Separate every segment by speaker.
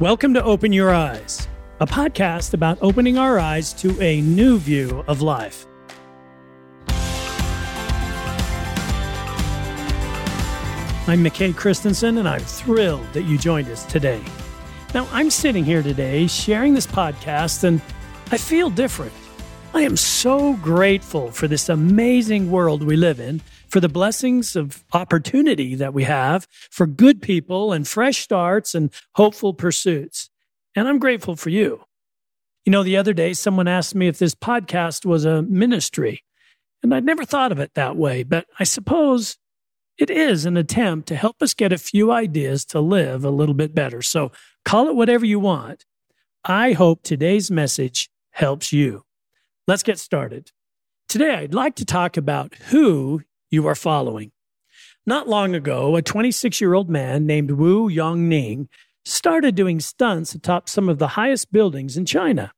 Speaker 1: Welcome to Open Your Eyes, a podcast about opening our eyes to a new view of life. I'm McKay Christensen, and I'm thrilled that you joined us today. Now, I'm sitting here today sharing this podcast, and I feel different. I am so grateful for this amazing world we live in for the blessings of opportunity that we have for good people and fresh starts and hopeful pursuits. And I'm grateful for you. You know, the other day, someone asked me if this podcast was a ministry, and I'd never thought of it that way, but I suppose it is an attempt to help us get a few ideas to live a little bit better. So call it whatever you want. I hope today's message helps you. Let's get started. Today, I'd like to talk about who you are following. Not long ago, a 26 year old man named Wu Yongning started doing stunts atop some of the highest buildings in China.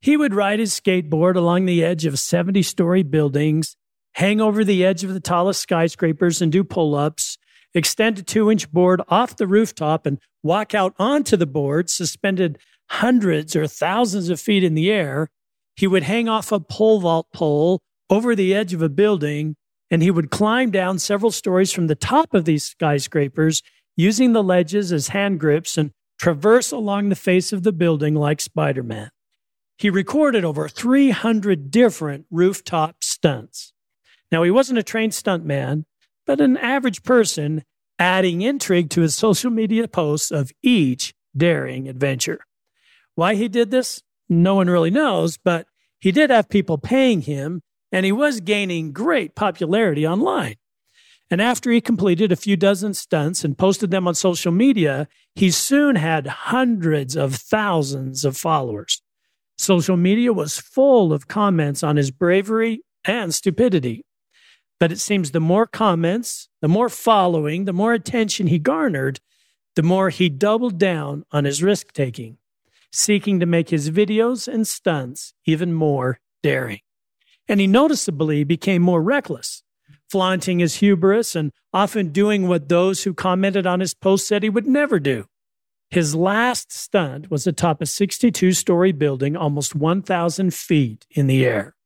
Speaker 1: He would ride his skateboard along the edge of 70 story buildings, hang over the edge of the tallest skyscrapers and do pull ups, extend a two inch board off the rooftop and walk out onto the board, suspended hundreds or thousands of feet in the air. He would hang off a pole vault pole over the edge of a building and he would climb down several stories from the top of these skyscrapers using the ledges as hand grips and traverse along the face of the building like Spider Man. He recorded over 300 different rooftop stunts. Now, he wasn't a trained stuntman, but an average person adding intrigue to his social media posts of each daring adventure. Why he did this, no one really knows, but he did have people paying him and he was gaining great popularity online. And after he completed a few dozen stunts and posted them on social media, he soon had hundreds of thousands of followers. Social media was full of comments on his bravery and stupidity. But it seems the more comments, the more following, the more attention he garnered, the more he doubled down on his risk taking, seeking to make his videos and stunts even more daring and he noticeably became more reckless, flaunting his hubris and often doing what those who commented on his post said he would never do. His last stunt was atop a 62 story building almost 1,000 feet in the air.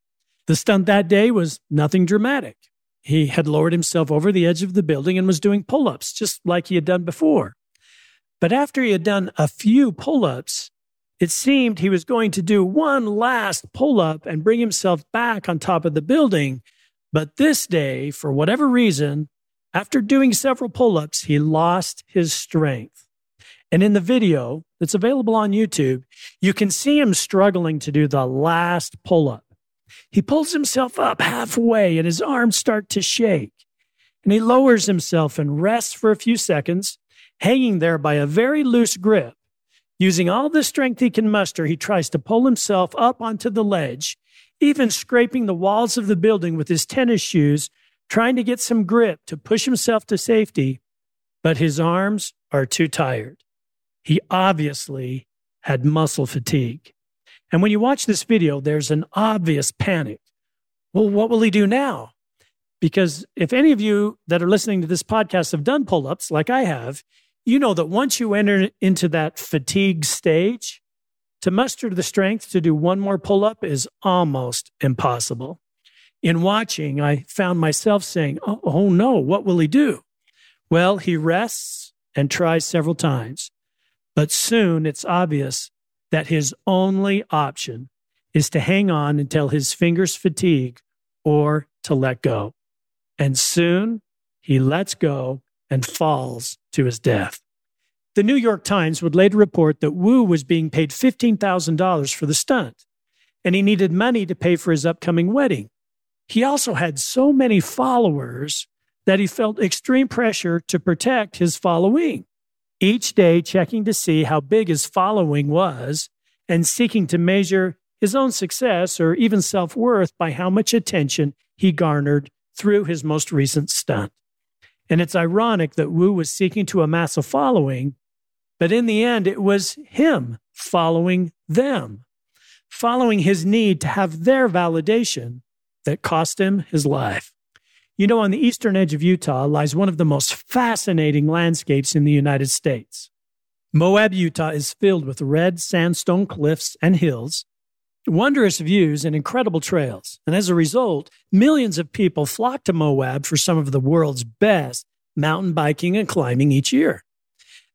Speaker 1: The stunt that day was nothing dramatic. He had lowered himself over the edge of the building and was doing pull ups, just like he had done before. But after he had done a few pull ups, it seemed he was going to do one last pull up and bring himself back on top of the building. But this day, for whatever reason, after doing several pull ups, he lost his strength. And in the video that's available on YouTube, you can see him struggling to do the last pull up. He pulls himself up halfway and his arms start to shake. And he lowers himself and rests for a few seconds, hanging there by a very loose grip Using all the strength he can muster, he tries to pull himself up onto the ledge, even scraping the walls of the building with his tennis shoes, trying to get some grip to push himself to safety. But his arms are too tired. He obviously had muscle fatigue. And when you watch this video, there's an obvious panic. Well, what will he do now? Because if any of you that are listening to this podcast have done pull ups like I have, you know that once you enter into that fatigue stage, to muster the strength to do one more pull up is almost impossible. In watching, I found myself saying, oh, oh, no, what will he do? Well, he rests and tries several times, but soon it's obvious that his only option is to hang on until his fingers fatigue or to let go. And soon he lets go and falls to his death. The New York Times would later report that Wu was being paid $15,000 for the stunt, and he needed money to pay for his upcoming wedding. He also had so many followers that he felt extreme pressure to protect his following, each day checking to see how big his following was and seeking to measure his own success or even self worth by how much attention he garnered through his most recent stunt. And it's ironic that Wu was seeking to amass a following, but in the end, it was him following them, following his need to have their validation that cost him his life. You know, on the eastern edge of Utah lies one of the most fascinating landscapes in the United States. Moab, Utah is filled with red sandstone cliffs and hills, wondrous views, and incredible trails. And as a result, millions of people flock to Moab for some of the world's best mountain biking and climbing each year.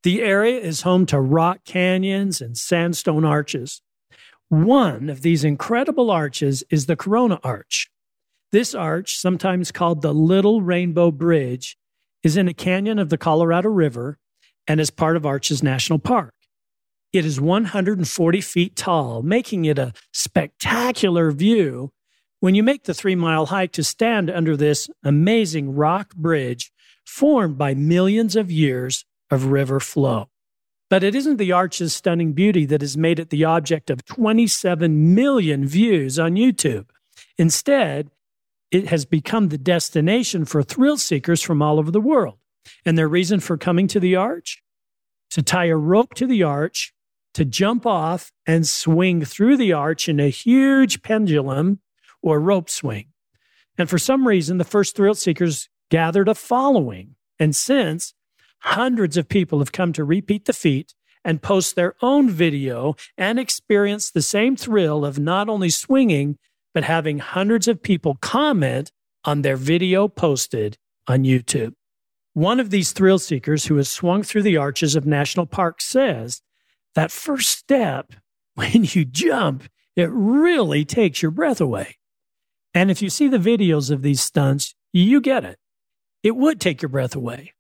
Speaker 1: The area is home to rock canyons and sandstone arches. One of these incredible arches is the Corona Arch. This arch, sometimes called the Little Rainbow Bridge, is in a canyon of the Colorado River and is part of Arches National Park. It is 140 feet tall, making it a spectacular view when you make the three mile hike to stand under this amazing rock bridge formed by millions of years of river flow. But it isn't the arch's stunning beauty that has made it the object of 27 million views on YouTube. Instead, it has become the destination for thrill seekers from all over the world. And their reason for coming to the arch? To tie a rope to the arch, to jump off and swing through the arch in a huge pendulum or rope swing. And for some reason, the first thrill seekers gathered a following. And since hundreds of people have come to repeat the feat and post their own video and experience the same thrill of not only swinging, but having hundreds of people comment on their video posted on YouTube. One of these thrill seekers who has swung through the arches of National Park says that first step, when you jump, it really takes your breath away. And if you see the videos of these stunts, you get it. It would take your breath away.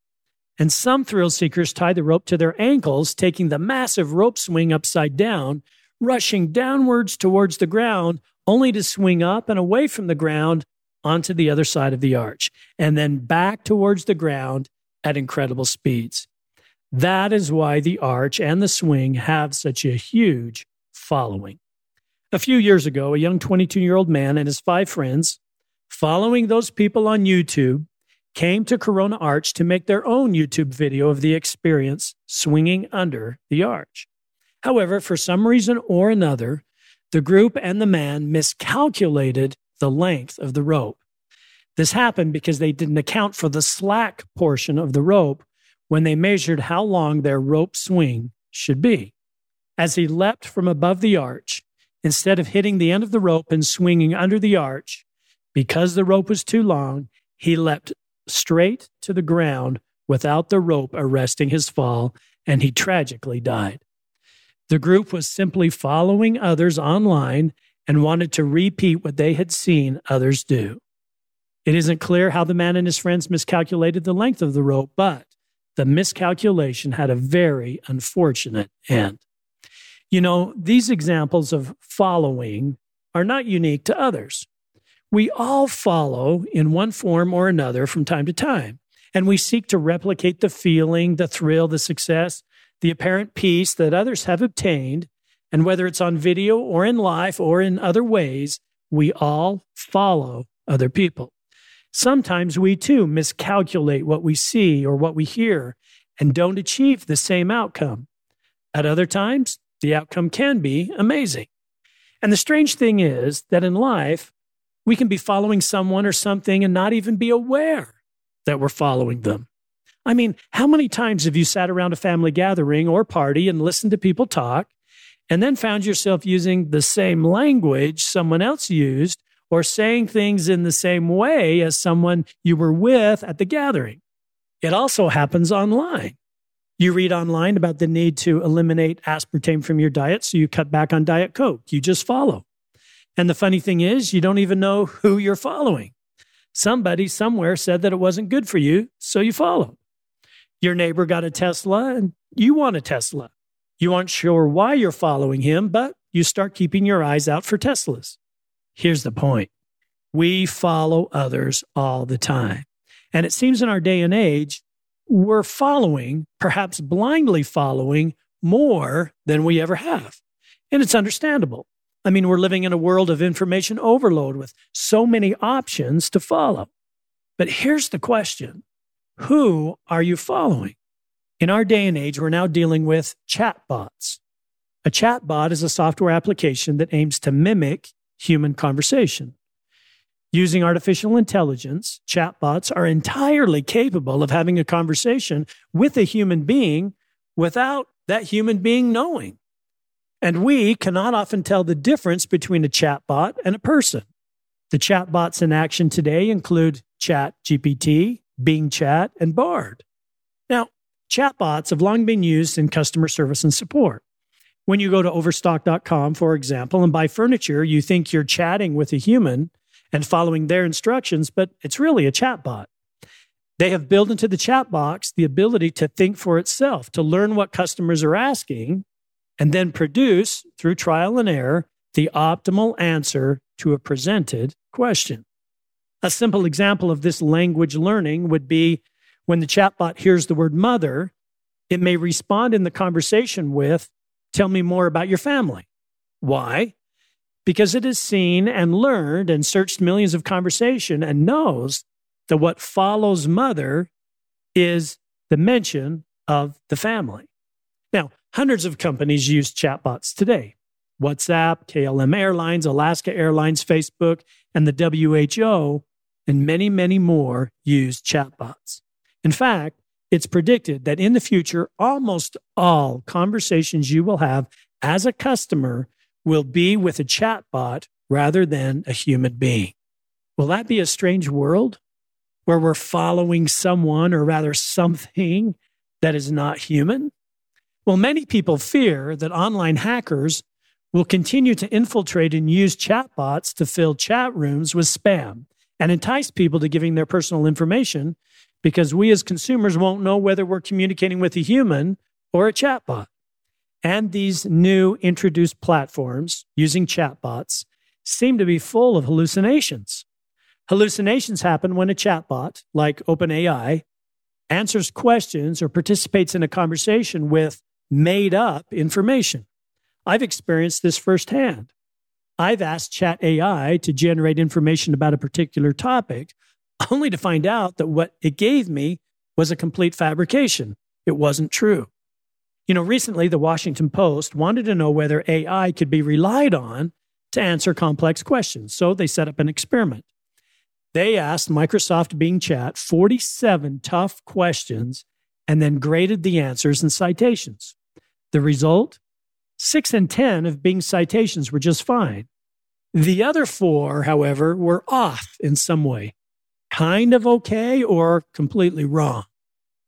Speaker 1: And some thrill seekers tie the rope to their ankles, taking the massive rope swing upside down, rushing downwards towards the ground, only to swing up and away from the ground onto the other side of the arch, and then back towards the ground at incredible speeds. That is why the arch and the swing have such a huge following. A few years ago, a young 22 year old man and his five friends, following those people on YouTube, came to Corona Arch to make their own YouTube video of the experience swinging under the arch. However, for some reason or another, the group and the man miscalculated the length of the rope. This happened because they didn't account for the slack portion of the rope when they measured how long their rope swing should be. As he leapt from above the arch, instead of hitting the end of the rope and swinging under the arch, because the rope was too long, he leapt straight to the ground without the rope arresting his fall, and he tragically died. The group was simply following others online and wanted to repeat what they had seen others do. It isn't clear how the man and his friends miscalculated the length of the rope, but the miscalculation had a very unfortunate end. You know, these examples of following are not unique to others. We all follow in one form or another from time to time, and we seek to replicate the feeling, the thrill, the success, the apparent peace that others have obtained and whether it's on video or in life or in other ways, we all follow other people. Sometimes we too miscalculate what we see or what we hear and don't achieve the same outcome. At other times, the outcome can be amazing. And the strange thing is that in life, we can be following someone or something and not even be aware that we're following them. I mean, how many times have you sat around a family gathering or party and listened to people talk and then found yourself using the same language someone else used or saying things in the same way as someone you were with at the gathering. It also happens online. You read online about the need to eliminate aspartame from your diet, so you cut back on Diet Coke. You just follow. And the funny thing is, you don't even know who you're following. Somebody somewhere said that it wasn't good for you, so you follow. Your neighbor got a Tesla and you want a Tesla. You aren't sure why you're following him, but you start keeping your eyes out for Teslas. Here's the point we follow others all the time. And it seems in our day and age, we're following, perhaps blindly following, more than we ever have. And it's understandable. I mean, we're living in a world of information overload with so many options to follow. But here's the question Who are you following? In our day and age, we're now dealing with chatbots. A chatbot is a software application that aims to mimic human conversation. Using artificial intelligence, chatbots are entirely capable of having a conversation with a human being without that human being knowing. And we cannot often tell the difference between a chatbot and a person. The chatbots in action today include ChatGPT, Bing Chat, and Bard. Now, chatbots have long been used in customer service and support. When you go to overstock.com, for example, and buy furniture, you think you're chatting with a human and following their instructions, but it's really a chatbot. They have built into the chat box the ability to think for itself, to learn what customers are asking, and then produce through trial and error the optimal answer to a presented question. A simple example of this language learning would be when the chatbot hears the word mother, it may respond in the conversation with, Tell me more about your family. Why? Because it has seen and learned and searched millions of conversation and knows that what follows mother is the mention of the family. Now, hundreds of companies use chatbots today. WhatsApp, KLM Airlines, Alaska Airlines, Facebook, and the WHO, and many, many more use chatbots. In fact, it's predicted that in the future, almost all conversations you will have as a customer will be with a chatbot rather than a human being. Will that be a strange world? where we're following someone or rather something that is not human? Well, many people fear that online hackers will continue to infiltrate and use chatbots to fill chat rooms with spam and entice people to giving their personal information because we as consumers won't know whether we're communicating with a human or a chatbot. And these new introduced platforms using chatbots seem to be full of hallucinations. Hallucinations happen when a chatbot, like OpenAI, answers questions or participates in a conversation with made up information. I've experienced this firsthand. I've asked Chat AI to generate information about a particular topic, only to find out that what it gave me was a complete fabrication. It wasn't true. You know, recently the Washington Post wanted to know whether AI could be relied on to answer complex questions, so they set up an experiment. They asked Microsoft Bing Chat 47 tough questions and then graded the answers and citations. The result? Six and 10 of Bing's citations were just fine. The other four, however, were off in some way, kind of okay or completely wrong.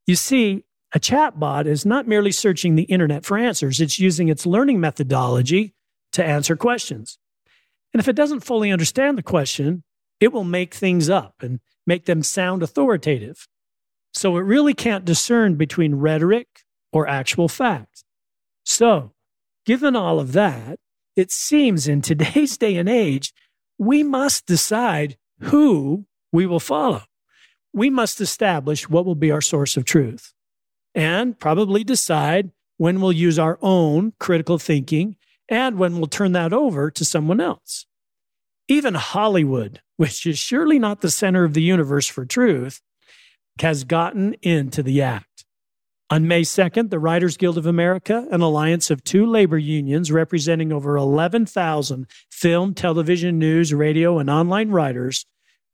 Speaker 1: You see, a chatbot is not merely searching the internet for answers, it's using its learning methodology to answer questions. And if it doesn't fully understand the question, it will make things up and make them sound authoritative. So it really can't discern between rhetoric or actual fact. So, given all of that, it seems in today's day and age, we must decide who we will follow. We must establish what will be our source of truth and probably decide when we'll use our own critical thinking and when we'll turn that over to someone else. Even Hollywood, which is surely not the center of the universe for truth, has gotten into the act. On May 2nd, the Writers Guild of America, an alliance of two labor unions representing over 11,000 film, television, news, radio, and online writers,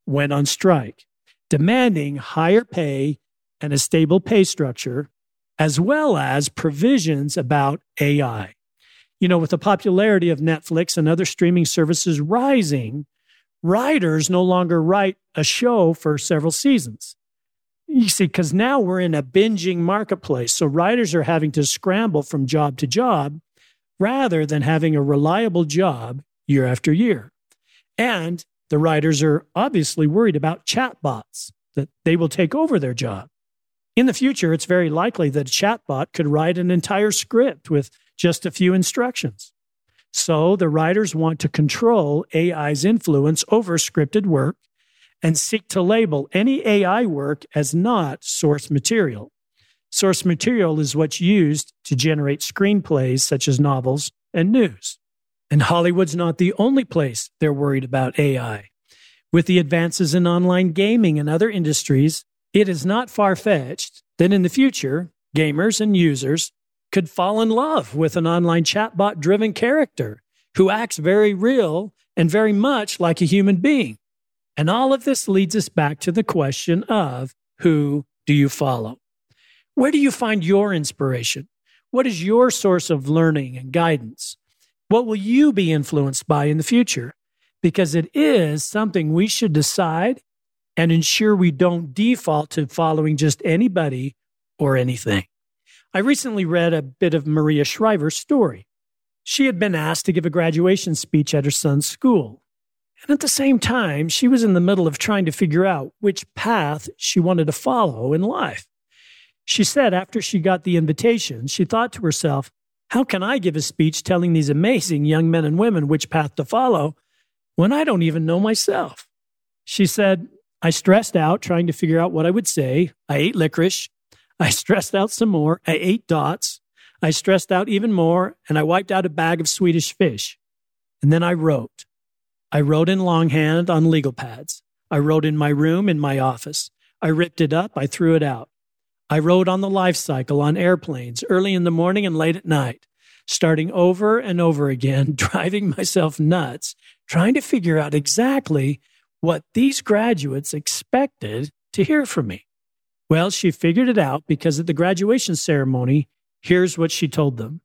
Speaker 1: went on strike, demanding higher pay and a stable pay structure, as well as provisions about AI you know, with the popularity of Netflix and other streaming services rising, writers no longer write a show for several seasons. You see, because now we're in a binging marketplace. So writers are having to scramble from job to job rather than having a reliable job year after year. And the writers are obviously worried about chatbots, that they will take over their job. In the future, it's very likely that a chatbot could write an entire script with just a few instructions. So the writers want to control AI's influence over scripted work and seek to label any AI work as not source material. Source material is what's used to generate screenplays such as novels and news. And Hollywood's not the only place they're worried about AI. With the advances in online gaming and other industries, it is not far fetched that in the future, gamers and users could fall in love with an online chatbot driven character who acts very real and very much like a human being. And all of this leads us back to the question of who do you follow? Where do you find your inspiration? What is your source of learning and guidance? What will you be influenced by in the future? Because it is something we should decide and ensure we don't default to following just anybody or anything. I recently read a bit of Maria Shriver's story. She had been asked to give a graduation speech at her son's school. And at the same time, she was in the middle of trying to figure out which path she wanted to follow in life. She said after she got the invitation, she thought to herself, How can I give a speech telling these amazing young men and women which path to follow when I don't even know myself? She said, I stressed out trying to figure out what I would say. I ate licorice. I stressed out some more. I ate dots. I stressed out even more, and I wiped out a bag of Swedish fish. And then I wrote. I wrote in longhand on legal pads. I wrote in my room, in my office. I ripped it up. I threw it out. I rode on the life cycle on airplanes early in the morning and late at night, starting over and over again, driving myself nuts, trying to figure out exactly what these graduates expected to hear from me. Well, she figured it out because at the graduation ceremony, here's what she told them.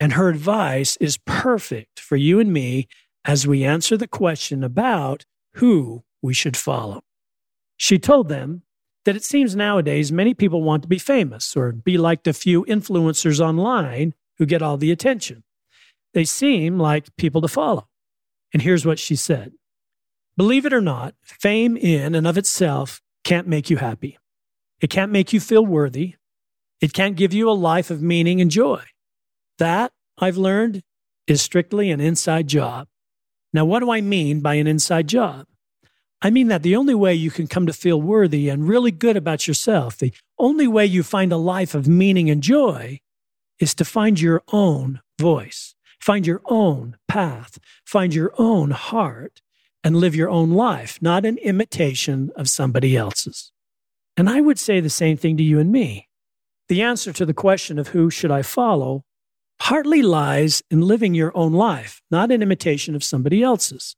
Speaker 1: And her advice is perfect for you and me as we answer the question about who we should follow. She told them that it seems nowadays many people want to be famous or be like the few influencers online who get all the attention. They seem like people to follow. And here's what she said Believe it or not, fame in and of itself can't make you happy. It can't make you feel worthy. It can't give you a life of meaning and joy. That, I've learned, is strictly an inside job. Now, what do I mean by an inside job? I mean that the only way you can come to feel worthy and really good about yourself, the only way you find a life of meaning and joy, is to find your own voice, find your own path, find your own heart, and live your own life, not an imitation of somebody else's. And I would say the same thing to you and me. The answer to the question of who should I follow partly lies in living your own life, not an imitation of somebody else's.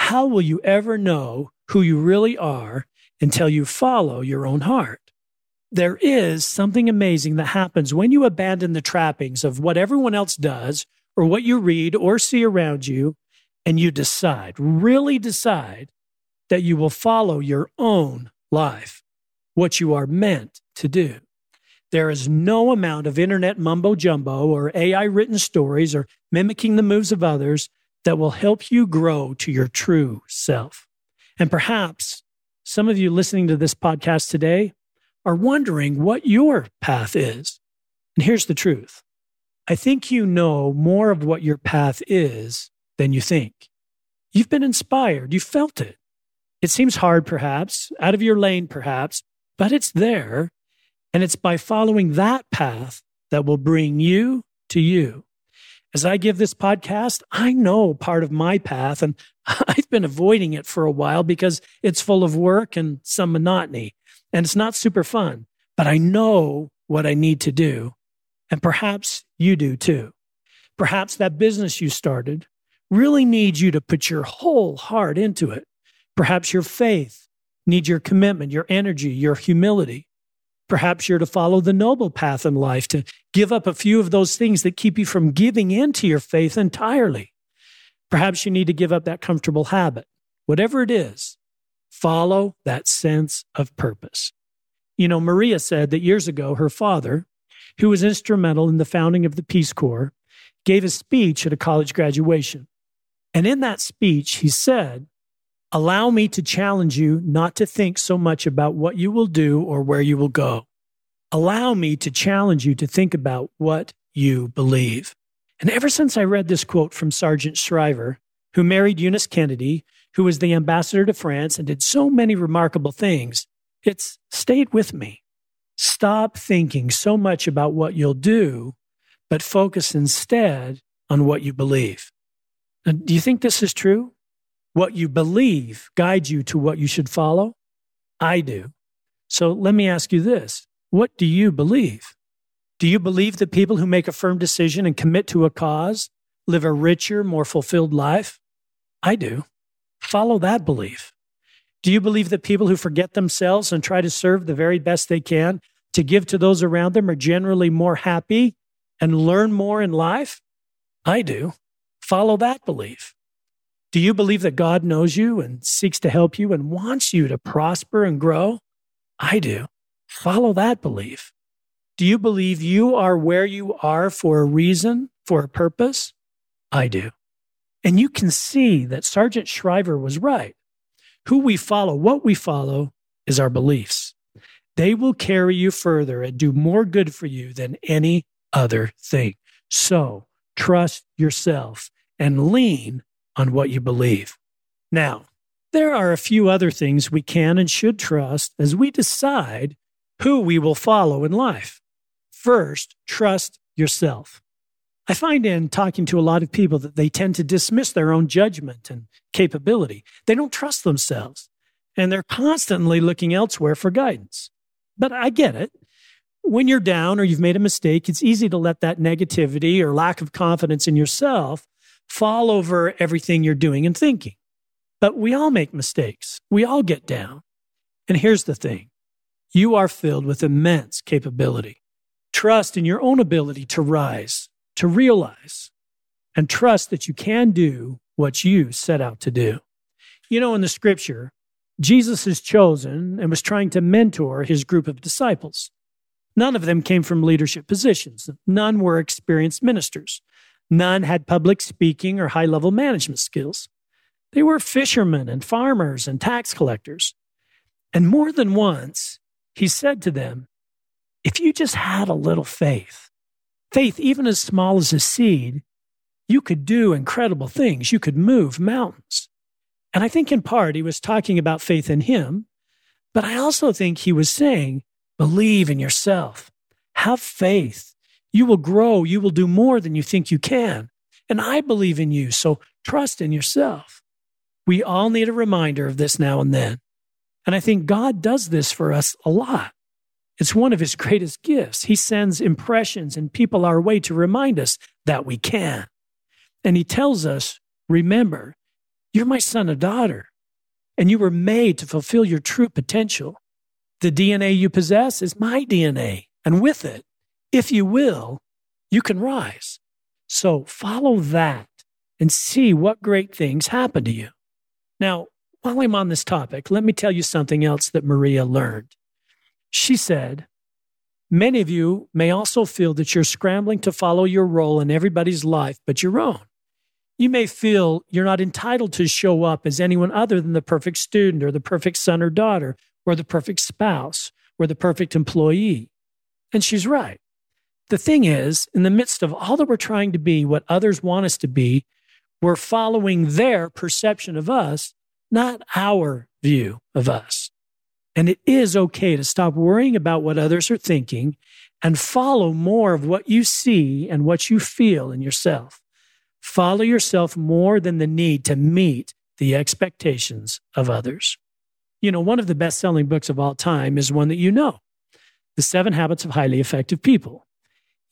Speaker 1: How will you ever know who you really are until you follow your own heart? There is something amazing that happens when you abandon the trappings of what everyone else does or what you read or see around you, and you decide, really decide, that you will follow your own life, what you are meant to do. There is no amount of internet mumbo jumbo or AI written stories or mimicking the moves of others that will help you grow to your true self. And perhaps some of you listening to this podcast today are wondering what your path is. And here's the truth I think you know more of what your path is than you think. You've been inspired, you felt it. It seems hard, perhaps, out of your lane, perhaps, but it's there. And it's by following that path that will bring you to you. As I give this podcast, I know part of my path, and I've been avoiding it for a while because it's full of work and some monotony, and it's not super fun. But I know what I need to do, and perhaps you do too. Perhaps that business you started really needs you to put your whole heart into it. Perhaps your faith needs your commitment, your energy, your humility. Perhaps you're to follow the noble path in life, to give up a few of those things that keep you from giving into your faith entirely. Perhaps you need to give up that comfortable habit. Whatever it is, follow that sense of purpose. You know, Maria said that years ago, her father, who was instrumental in the founding of the Peace Corps, gave a speech at a college graduation. And in that speech, he said Allow me to challenge you not to think so much about what you will do or where you will go. Allow me to challenge you to think about what you believe. And ever since I read this quote from Sargent Shriver, who married Eunice Kennedy, who was the ambassador to France and did so many remarkable things, it's stayed with me. Stop thinking so much about what you'll do, but focus instead on what you believe. Now, do you think this is true? What you believe guides you to what you should follow? I do. So let me ask you this What do you believe? Do you believe that people who make a firm decision and commit to a cause live a richer, more fulfilled life? I do. Follow that belief. Do you believe that people who forget themselves and try to serve the very best they can to give to those around them are generally more happy and learn more in life? I do. Follow that belief. Do you believe that God knows you and seeks to help you and wants you to prosper and grow? I do. Follow that belief. Do you believe you are where you are for a reason, for a purpose? I do. And you can see that Sargent Shriver was right. Who we follow, what we follow, is our beliefs. They will carry you further and do more good for you than any other thing. So trust yourself and lean on what you believe. Now, there are a few other things we can and should trust as we decide who we will follow in life. First, trust yourself. I find in talking to a lot of people that they tend to dismiss their own judgment and capability. They don't trust themselves and they're constantly looking elsewhere for guidance. But I get it. When you're down or you've made a mistake, it's easy to let that negativity or lack of confidence in yourself fall over everything you're doing and thinking. But we all make mistakes. We all get down. And here's the thing you are filled with immense capability. Trust in your own ability to rise, to realize, and trust that you can do what you set out to do. You know, in the scripture, Jesus is chosen and was trying to mentor his group of disciples. None of them came from leadership positions. None were experienced ministers. None had public speaking or high level management skills. They were fishermen and farmers and tax collectors. And more than once, he said to them, If you just had a little faith, faith even as small as a seed, you could do incredible things. You could move mountains. And I think in part he was talking about faith in him, but I also think he was saying, believe in yourself, have faith, you will grow. You will do more than you think you can. And I believe in you. So trust in yourself. We all need a reminder of this now and then. And I think God does this for us a lot. It's one of his greatest gifts. He sends impressions and people our way to remind us that we can. And he tells us, remember, you're my son or daughter, and you were made to fulfill your true potential. The DNA you possess is my DNA, and with it, if you will, you can rise. So follow that and see what great things happen to you. Now, while I'm on this topic, let me tell you something else that Maria learned. She said, Many of you may also feel that you're scrambling to follow your role in everybody's life but your own. You may feel you're not entitled to show up as anyone other than the perfect student or the perfect son or daughter or the perfect spouse or the perfect employee. And she's right. The thing is, in the midst of all that we're trying to be, what others want us to be, we're following their perception of us, not our view of us. And it is okay to stop worrying about what others are thinking and follow more of what you see and what you feel in yourself. Follow yourself more than the need to meet the expectations of others. You know, one of the best selling books of all time is one that you know The Seven Habits of Highly Effective People.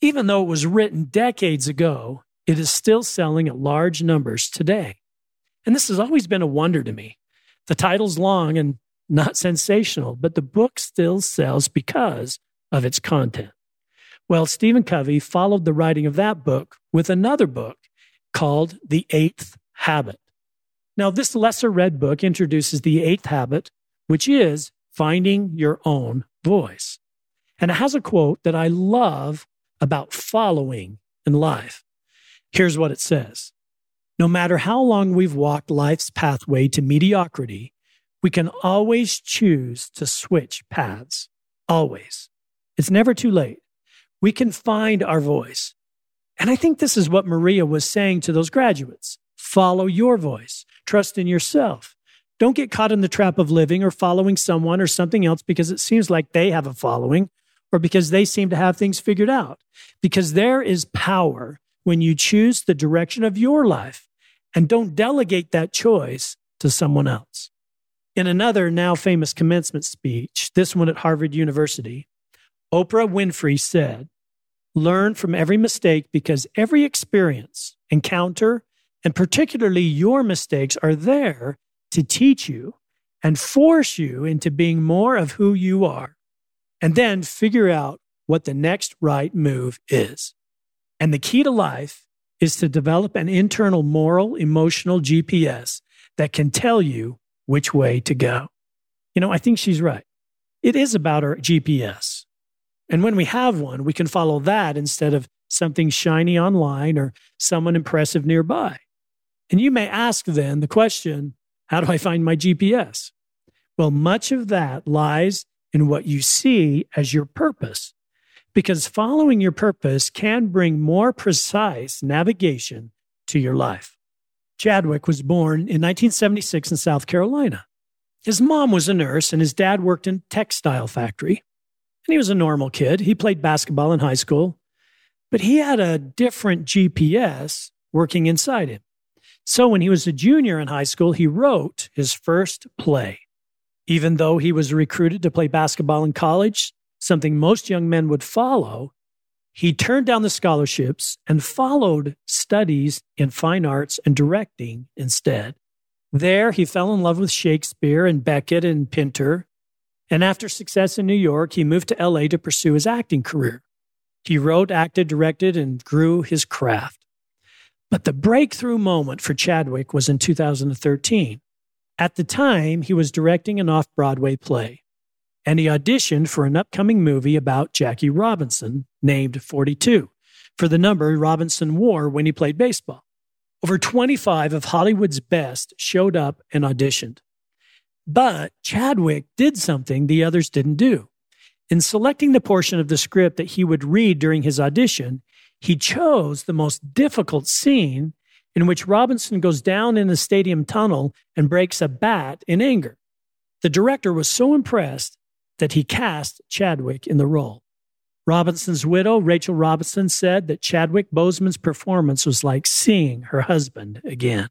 Speaker 1: Even though it was written decades ago, it is still selling at large numbers today. And this has always been a wonder to me. The title's long and not sensational, but the book still sells because of its content. Well, Stephen Covey followed the writing of that book with another book called The Eighth Habit. Now, this lesser read book introduces the eighth habit, which is finding your own voice. And it has a quote that I love about following in life. Here's what it says No matter how long we've walked life's pathway to mediocrity, we can always choose to switch paths. Always. It's never too late. We can find our voice. And I think this is what Maria was saying to those graduates follow your voice, trust in yourself. Don't get caught in the trap of living or following someone or something else because it seems like they have a following or because they seem to have things figured out. Because there is power when you choose the direction of your life and don't delegate that choice to someone else. In another now famous commencement speech, this one at Harvard University, Oprah Winfrey said, Learn from every mistake because every experience, encounter, and particularly your mistakes are there to teach you and force you into being more of who you are and then figure out what the next right move is. And the key to life is to develop an internal moral, emotional GPS that can tell you which way to go. You know, I think she's right. It is about our GPS. And when we have one, we can follow that instead of something shiny online or someone impressive nearby. And you may ask then the question how do I find my GPS? Well, much of that lies in what you see as your purpose, because following your purpose can bring more precise navigation to your life. Chadwick was born in 1976 in South Carolina. His mom was a nurse and his dad worked in textile factory. And he was a normal kid. He played basketball in high school, but he had a different GPS working inside him. So when he was a junior in high school, he wrote his first play. Even though he was recruited to play basketball in college, something most young men would follow, he turned down the scholarships and followed studies in fine arts and directing instead. There, he fell in love with Shakespeare and Beckett and Pinter. And after success in New York, he moved to LA to pursue his acting career. He wrote, acted, directed, and grew his craft. But the breakthrough moment for Chadwick was in 2013. At the time, he was directing an off Broadway play, and he auditioned for an upcoming movie about Jackie Robinson named 42 for the number Robinson wore when he played baseball. Over 25 of Hollywood's best showed up and auditioned. But Chadwick did something the others didn't do. In selecting the portion of the script that he would read during his audition, he chose the most difficult scene in which Robinson goes down in the stadium tunnel and breaks a bat in anger. The director was so impressed that he cast Chadwick in the role. Robinson's widow, Rachel Robinson, said that Chadwick Boseman's performance was like seeing her husband again.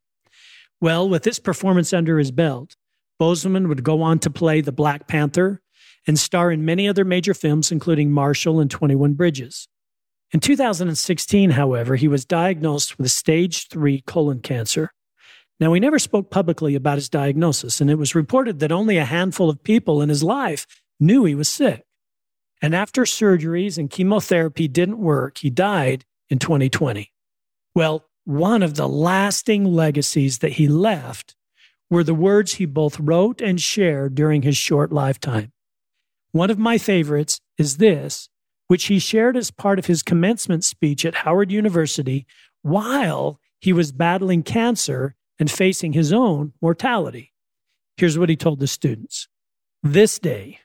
Speaker 1: Well, with this performance under his belt, Boseman would go on to play the Black Panther and star in many other major films, including Marshall and 21 Bridges. In 2016, however, he was diagnosed with stage 3 colon cancer. Now, he never spoke publicly about his diagnosis, and it was reported that only a handful of people in his life knew he was sick. And after surgeries and chemotherapy didn't work, he died in 2020. Well, one of the lasting legacies that he left were the words he both wrote and shared during his short lifetime. One of my favorites is this, which he shared as part of his commencement speech at Howard University while he was battling cancer and facing his own mortality. Here's what he told the students This day,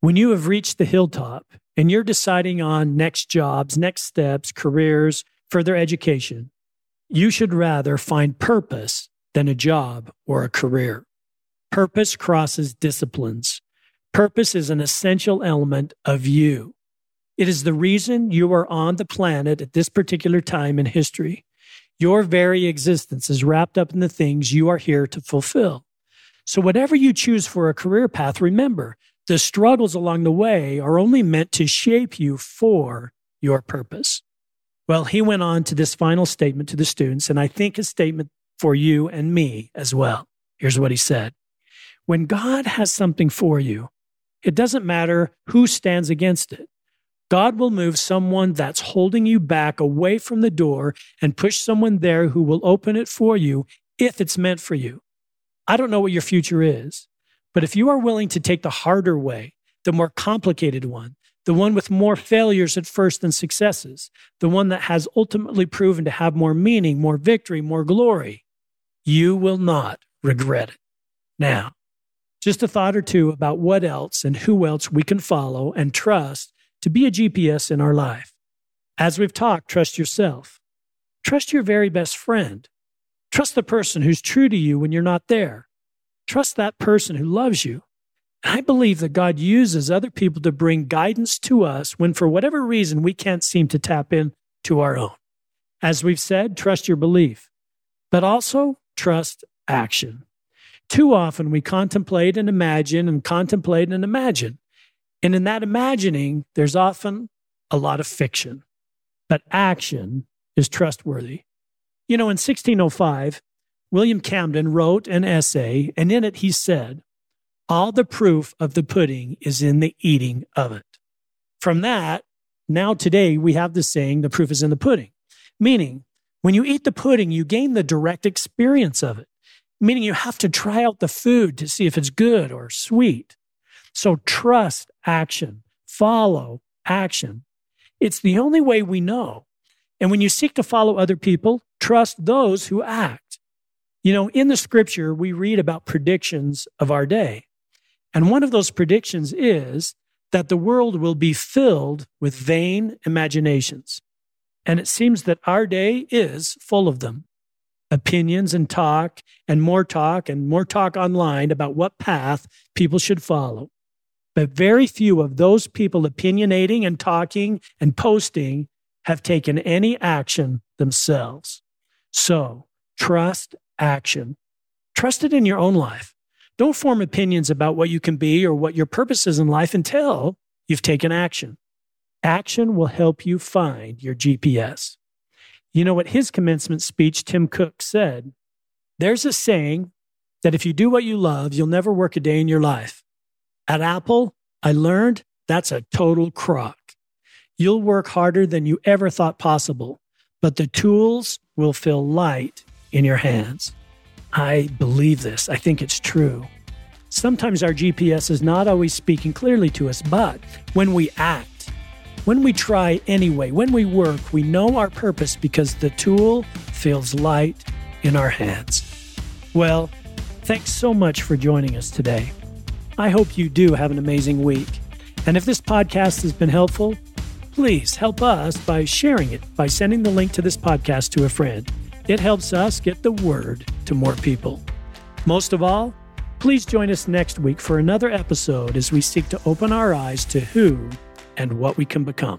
Speaker 1: when you have reached the hilltop and you're deciding on next jobs, next steps, careers, further education, you should rather find purpose than a job or a career. Purpose crosses disciplines. Purpose is an essential element of you. It is the reason you are on the planet at this particular time in history. Your very existence is wrapped up in the things you are here to fulfill. So, whatever you choose for a career path, remember the struggles along the way are only meant to shape you for your purpose. Well, he went on to this final statement to the students, and I think a statement for you and me as well. Here's what he said When God has something for you, it doesn't matter who stands against it. God will move someone that's holding you back away from the door and push someone there who will open it for you if it's meant for you. I don't know what your future is, but if you are willing to take the harder way, the more complicated one, the one with more failures at first than successes, the one that has ultimately proven to have more meaning, more victory, more glory, you will not regret it. Now, just a thought or two about what else and who else we can follow and trust to be a GPS in our life. As we've talked, trust yourself. Trust your very best friend. Trust the person who's true to you when you're not there. Trust that person who loves you. And I believe that God uses other people to bring guidance to us when, for whatever reason, we can't seem to tap in to our own. As we've said, trust your belief, but also trust action. Too often we contemplate and imagine and contemplate and imagine. And in that imagining, there's often a lot of fiction, but action is trustworthy. You know, in 1605, William Camden wrote an essay, and in it he said, All the proof of the pudding is in the eating of it. From that, now today we have the saying, the proof is in the pudding, meaning when you eat the pudding, you gain the direct experience of it, meaning you have to try out the food to see if it's good or sweet. So trust action, follow action. It's the only way we know. And when you seek to follow other people, trust those who act. You know, in the scripture, we read about predictions of our day. And one of those predictions is that the world will be filled with vain imaginations. And it seems that our day is full of them opinions and talk, and more talk, and more talk online about what path people should follow. But very few of those people opinionating and talking and posting have taken any action themselves. So trust action. Trust it in your own life. Don't form opinions about what you can be or what your purpose is in life until you've taken action. Action will help you find your GPS. You know what his commencement speech, Tim Cook, said? There's a saying that if you do what you love, you'll never work a day in your life. At Apple, I learned that's a total crock. You'll work harder than you ever thought possible, but the tools will feel light in your hands. I believe this. I think it's true. Sometimes our GPS is not always speaking clearly to us, but when we act, when we try anyway, when we work, we know our purpose because the tool feels light in our hands. Well, thanks so much for joining us today. I hope you do have an amazing week. And if this podcast has been helpful, please help us by sharing it by sending the link to this podcast to a friend. It helps us get the word to more people. Most of all, please join us next week for another episode as we seek to open our eyes to who and what we can become.